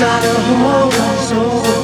gotta hold on so